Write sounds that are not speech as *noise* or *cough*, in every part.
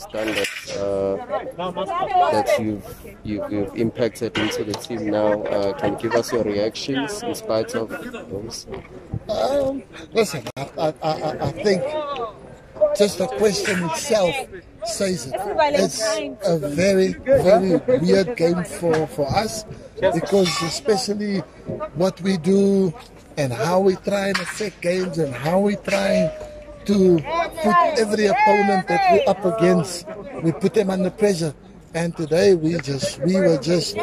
Standard uh, that you've, you've, you've impacted into the team now. Uh, can you give us your reactions in spite of those? Um, listen, I, I, I, I think just the question itself says it. It's a very, very weird game for, for us because especially what we do and how we try and affect games and how we try to put every opponent that we're up against, we put them under pressure. And today we just we were just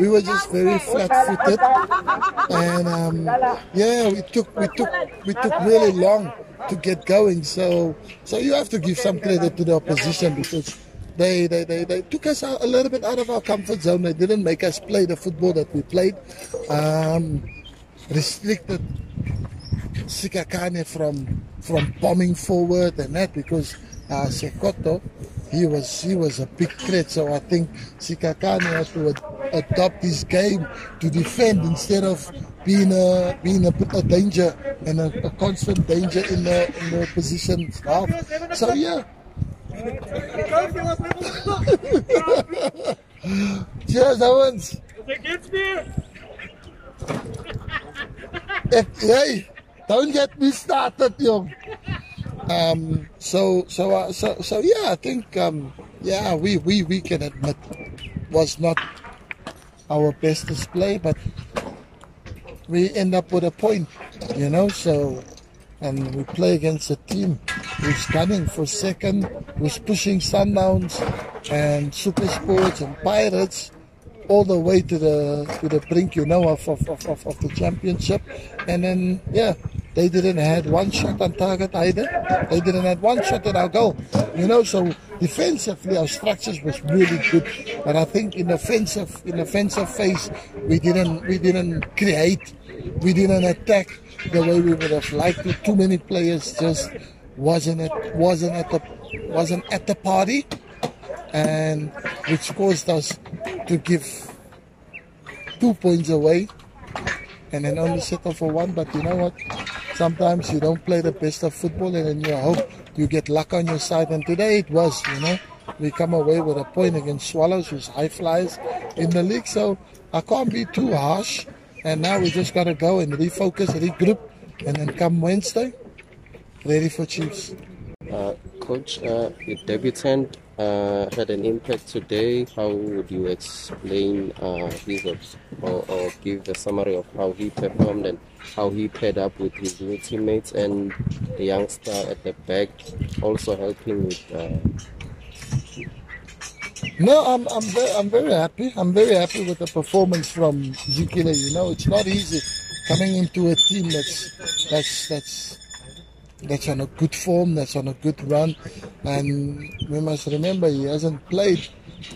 we were just very flat-footed, and um, yeah, we took we took we took really long to get going. So so you have to give some credit to the opposition because they they, they, they took us a little bit out of our comfort zone. They didn't make us play the football that we played. Um, restricted Sikakane from from bombing forward and that because uh, Sekoto he was he was a big threat. So I think Sikakane has to ad- adopt his game to defend instead of being a being a, a danger and a, a, constant danger in the in the position half. So yeah. *laughs* Cheers, Owens. hey, don't get me started, young. Um, so, so, uh, so, so, yeah, I think, um, yeah, we, we, we can admit was not our best display, but we end up with a point, you know, so, and we play against a team who's gunning for second, who's pushing Sundowns and Super Sports and Pirates all the way to the to the brink, you know, of of, of, of the championship. And then yeah, they didn't have one shot on target either. They didn't have one shot at our goal. You know, so defensively our structures was really good. But I think in offensive in offensive phase we didn't we didn't create, we didn't attack the way we would have liked to. Too many players just wasn't at wasn't at the wasn't at the party and which caused us to give two points away and then only settle for one. But you know what? Sometimes you don't play the best of football and then you hope you get luck on your side. And today it was, you know. We come away with a point against Swallows, who's high flyers in the league. So I can't be too harsh. And now we just got to go and refocus, regroup, and then come Wednesday, ready for Chiefs. Uh, Coach, uh, your debutant uh, had an impact today. How would you explain uh, his or, or, give a summary of how he performed and how he paired up with his new teammates and the youngster at the back also helping with? Uh... No, I'm I'm very, I'm very happy. I'm very happy with the performance from Zukile. You know, it's not easy coming into a team that's that's that's that's on a good form, that's on a good run. And we must remember he hasn't played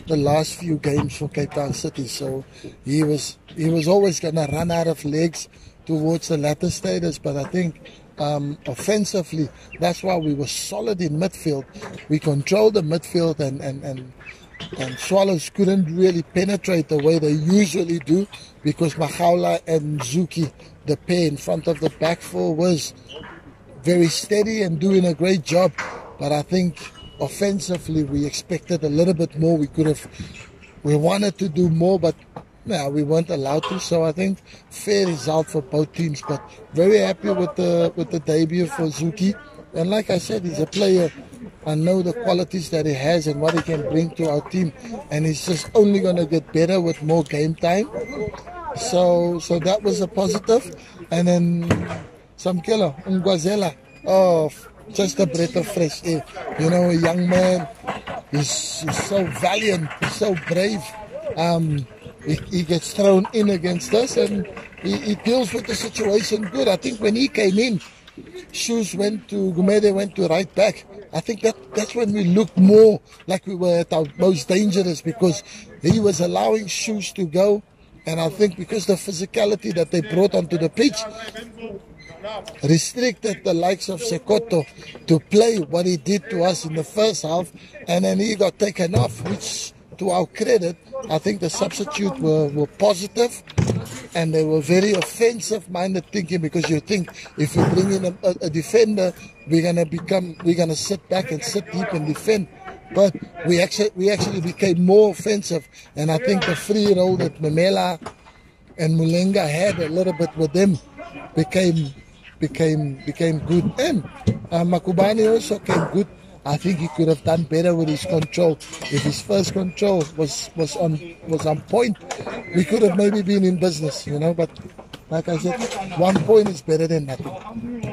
the last few games for Cape Town City, so he was he was always gonna run out of legs towards the latter status. But I think um, offensively, that's why we were solid in midfield. We controlled the midfield and and and and Swallows couldn't really penetrate the way they usually do because Mahaula and Zuki, the pair in front of the back four, was very steady and doing a great job. But I think offensively, we expected a little bit more. We could have, we wanted to do more, but no, we weren't allowed to. So I think fair result for both teams. But very happy with the with the debut for Zuki. And like I said, he's a player. I know the qualities that he has and what he can bring to our team, and he's just only going to get better with more game time. So, so that was a positive. And then some killer, Ngwazela. Oh, just a breath of fresh air. You know, a young man. He's, he's so valiant, he's so brave. Um, he, he, gets thrown in against us and he, he, deals with the situation good. I think when he came in, Shoes went to Gumede went to right back. I think that that's when we looked more like we were at our most dangerous because he was allowing Shoes to go. And I think because the physicality that they brought onto the pitch, restricted the likes of Sekoto to play what he did to us in the first half, and then he got taken off, which, to our credit, I think the substitute were, were positive and they were very offensive minded thinking because you think if you bring in a, a, defender, we're gonna become, we're gonna sit back and sit deep and defend. but we actually we actually became more offensive. And I think the free role that Memela and Mulenga had a little bit with them became became became good. And uh, Makubani also came good. I think he could have done better with his control. If his first control was was on was on point, we could have maybe been in business, you know. But like I said, one point is better than nothing.